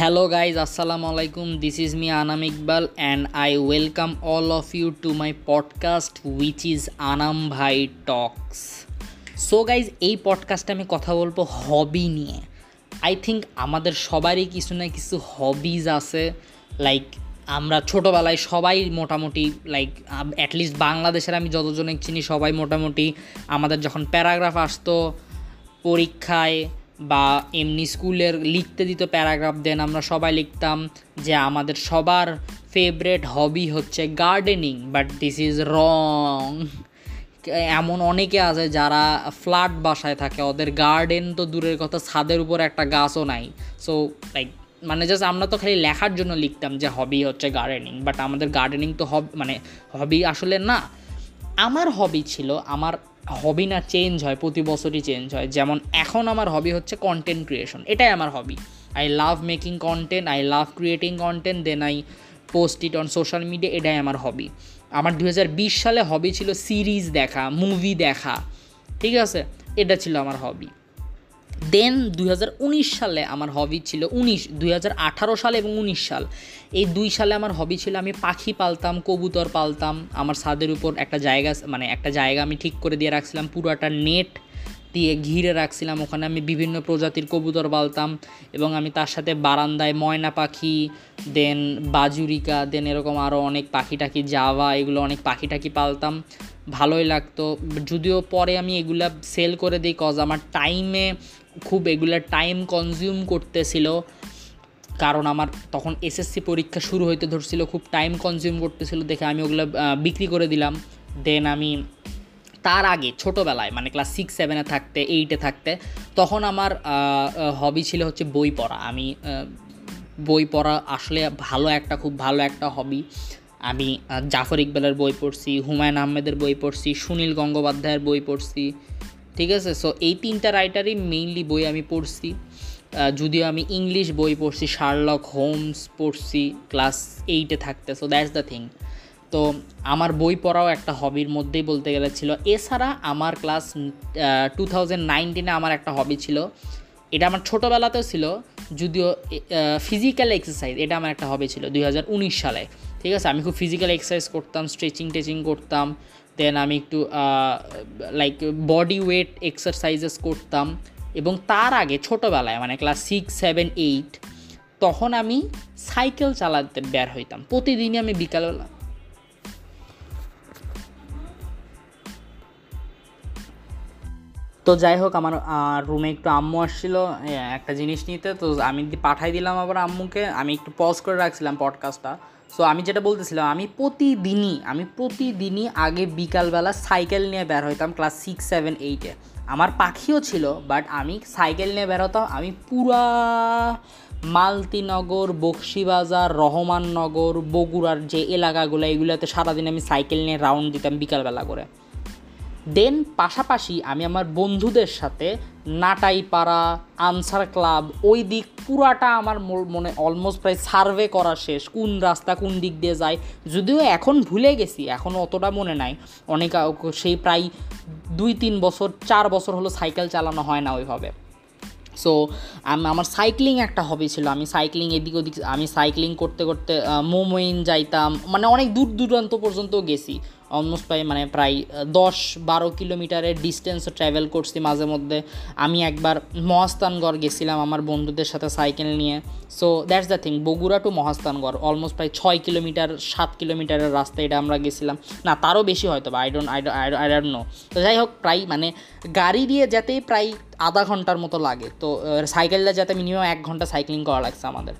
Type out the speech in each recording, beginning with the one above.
Hello, guys, আসসালামু আলাইকুম this is me Anam Iqbal and I welcome all of you to my podcast which is Anam ভাই Talks. So guys এই পডকাস্টে আমি কথা বলব হবি নিয়ে। আই থিঙ্ক আমাদের সবারই কিছু না কিছু হবিজ আছে। লাইক আমরা ছোটোবেলায় সবাই মোটামুটি লাইক অ্যাটলিস্ট বাংলাদেশের আমি যতজনে চিনি সবাই মোটামুটি আমাদের যখন প্যারাগ্রাফ আসতো পরীক্ষায় বা এমনি স্কুলের লিখতে দিত প্যারাগ্রাফ, দেন আমরা সবাই লিখতাম যে আমাদের সবার ফেভারেট হবি হচ্ছে gardening but this is wrong এমন অনেকে আছে যারা ফ্ল্যাট বাসায় থাকে, ওদের গার্ডেন তো দূরের কথা, ছাদের উপর একটা গাছও নাই। সো লাইক মানে জাস্ট আমরা তো খালি লেখার জন্য লিখতাম যে হবি হচ্ছে গার্ডেনিং বাট আমাদের গার্ডেনিং তো হব মানে হবি আসলে না। আমার হবি ছিল, আমার হবি না চেঞ্জ হয়, প্রতি বছরই চেঞ্জ হয়। যেমন এখন আমার হবি হচ্ছে কন্টেন্ট ক্রিয়েশন এটাই আমার hobby I love making content I love creating content then I post it on social media এটাই আমার হবি আমার দু হাজার বিশ সালে হবি ছিল সিরিজ দেখা মুভি দেখা, ঠিক আছে? এটা ছিল আমার হবি দেন দুই হাজার উনিশ সালে আমার হবি ছিল উনিশ, দুই সাল এবং উনিশ সাল। এই দুই সালে আমার হবি ছিল আমি পাখি পালতাম, কবুতর পালতাম। আমার ছাদের উপর একটা জায়গা মানে একটা জায়গা আমি ঠিক করে দিয়ে রাখছিলাম পুরোটা নেট দিয়ে ঘিরে রাখছিলাম। ওখানে আমি বিভিন্ন প্রজাতির কবুতর পালতাম এবং আমি তার সাথে বারান্দায় ময়না পাখি, দেন বাজুরিকা, দেন এরকম আরও অনেক পাখি টাখি জাভা, এগুলো অনেক পাখি টাখি পালতাম। ভালোই লাগতো। যদিও পরে আমি এগুলা সেল করে দিই কজ আমার টাইমে খুব এগুলা টাইম কনজিউম করতেছিল। কারণ আমার তখন এসএসসি পরীক্ষা শুরু হইতে ধরছিল, খুব টাইম কনজিউম করতেছিল দেখে আমি ওগুলো বিক্রি করে দিলাম। দেন আমি তার আগে, ছোটোবেলায় মানে ক্লাস সিক্স সেভেনে থাকতে এইটে থাকতে, তখন আমার হবি ছিল হচ্ছে বই পড়া। আমি বই পড়া আসলে ভালো একটা, খুব ভালো একটা হবি আমি জাফর ইকবালের বই পড়ছি, হুমায়ুন আহমেদের বই পড়ছি, সুনীল গঙ্গোপাধ্যায়ের বই পড়ছি, ঠিক আছে? সো এই তিনটা রাইটারই মেইনলি বই আমি পড়ছি। যদিও আমি ইংলিশ বই পড়ছি শার্লক হোমস পড়ছি ক্লাস এইটে থাকতে। সো দ্যাটস দ্য থিং তো আমার বই পড়াও একটা হবির মধ্যেই বলতে গেলে ছিল। এছাড়া আমার ক্লাস টু থাউজেন্ড নাইনটিনে আমার একটা হবি ছিল। এটা আমার ছোটোবেলাতেও ছিল, যদিও ফিজিক্যাল এক্সারসাইজ এটা আমার একটা হবি ছিল দুই হাজার উনিশ সালে। ঠিক আছে? আমি খুব ফিজিক্যাল এক্সারসাইজ করতাম স্ট্রেচিং টেচিং করতাম। দেন আমি একটু লাইক বডি ওয়েট এক্সারসাইজেস করতাম। এবং তার আগে ছোটোবেলায় মানে ক্লাস সিক্স সেভেন এইট তখন আমি সাইকেল চালাতে বের হইতাম। প্রতিদিনই আমি বিকালবেলা তো যাই হোক, আমার রুমে একটু আম্মু আসছিল একটা জিনিস নিতে, তো আমি পাঠাই দিলাম আবার আম্মুকে, আমি একটু পজ করে রাখছিলাম পডকাস্টটা সো আমি যেটা বলতেছিলাম, আমি প্রতিদিনই আমি প্রতিদিনই আগে বিকালবেলা সাইকেল নিয়ে বের হইতাম ক্লাস সিক্স সেভেন এইটে আমার পাখিও ছিল বাট আমি সাইকেল নিয়ে বের হতাম, আমি পুরা মালতিনগর, বক্সিবাজার, রহমাননগর, বগুড়ার যে এলাকাগুলো, এগুলোতে সারাদিন আমি সাইকেল নিয়ে রাউন্ড দিতাম বিকালবেলা করে। দেন পাশাপাশি আমি আমার বন্ধুদের সাথে নাটাইপাড়া, আনসার ক্লাব, ওই দিক পুরাটা আমার মনে অলমোস্ট প্রায় সার্ভে করা শেষ, কোন রাস্তা কোন দিক দিয়ে যায়। যদিও এখন ভুলে গেছি, এখন অতটা মনে নাই। অনেক সেই প্রায় দুই তিন বছর, চার বছর হলো সাইকেল চালানো হয় না ওইভাবে। সো আমার সাইক্লিং একটা হবি ছিল। আমি সাইক্লিং এদিক ওদিক, আমি সাইক্লিং করতে করতে মোমোইন যাইতাম মানে অনেক দূর দূরান্ত পর্যন্ত গেছি। অলমোস্ট প্রায় মানে প্রায় দশ বারো কিলোমিটারের ডিস্টেন্স ট্রাভেল করছি মাঝে মধ্যে। আমি একবার মহাস্থানগড় গেছিলাম আমার বন্ধুদের সাথে সাইকেল নিয়ে। So that's the thing Bogura to Mahasthangarh almost প্রায় ছয় কিলোমিটার, সাত কিলোমিটারের রাস্তা এটা আমরা গেছিলাম। না, তারও বেশি হয়তো বা I don't I I don't know তো যাই হোক, প্রায় মানে গাড়ি দিয়ে যেতেই প্রায় আধা ঘণ্টার মতো লাগে। তো সাইকেলটা যাতে মিনিমাম এক ঘণ্টা সাইক্লিং করা লাগছে আমাদের।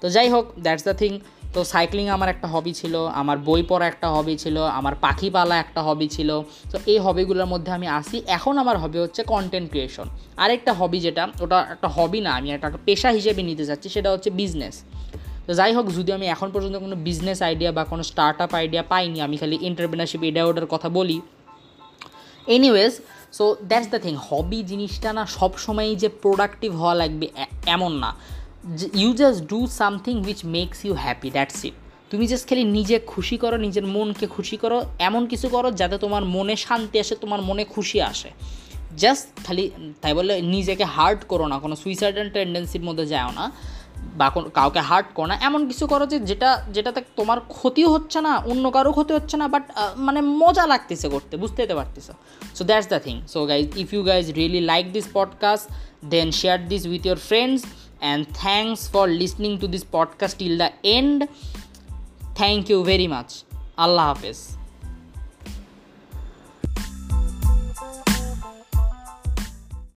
তো যাই হোক দ্যাটস দ্য থিং তো সাইক্লিং আমার একটা হবি ছিল, আমার বই পড়া একটা হবি ছিল, আমার পাখি পালা একটা হবি ছিল। তো এই হবিগুলোর মধ্যে আমি আসি। এখন আমার হবি হচ্ছে কন্টেন্ট ক্রিয়েশন আরেকটা হবি যেটা, ওটা একটা হবি না, আমি একটা পেশা হিসেবে নিতে চাচ্ছি সেটা হচ্ছে বিজনেস তো যাই হোক, যদি আমি এখন পর্যন্ত কোনো বিজনেস আইডিয়া বা কোনো স্টার্ট আপ আইডিয়া পাইনি, আমি খালি এন্টারপ্রিনারশিপ এটা ওটার কথা বলি। Anyways so that's the thing hobby জিনিসটা না সবসময়ই যে প্রোডাক্টিভ হওয়া লাগবে এমন না। You just do something which makes you happy that's it তুমি জাস্ট খালি নিজে খুশি করো, নিজের মনকে খুশি করো, এমন কিছু করো যাতে তোমার মনে শান্তি আসে, তোমার মনে খুশি আসে। জাস্ট খালি, তাই বলে নিজেকে হার্ট করো না, কোনো সুইসাইডাল টেন্ডেন্সির মধ্যে যাও না, বা কোনো, কাউকে হার্ট করো না, এমন কিছু করো যে যেটা, যেটাতে তোমার ক্ষতিও হচ্ছে না, অন্য কারও ক্ষতি হচ্ছে না বাট মানে মজা লাগতেছে করতে বুঝতে পারতেছো। So that's the thing so guys if you guys really like this podcast then share this with your friends and thanks for listening to this podcast till the end. Thank you very much. Allah hafiz.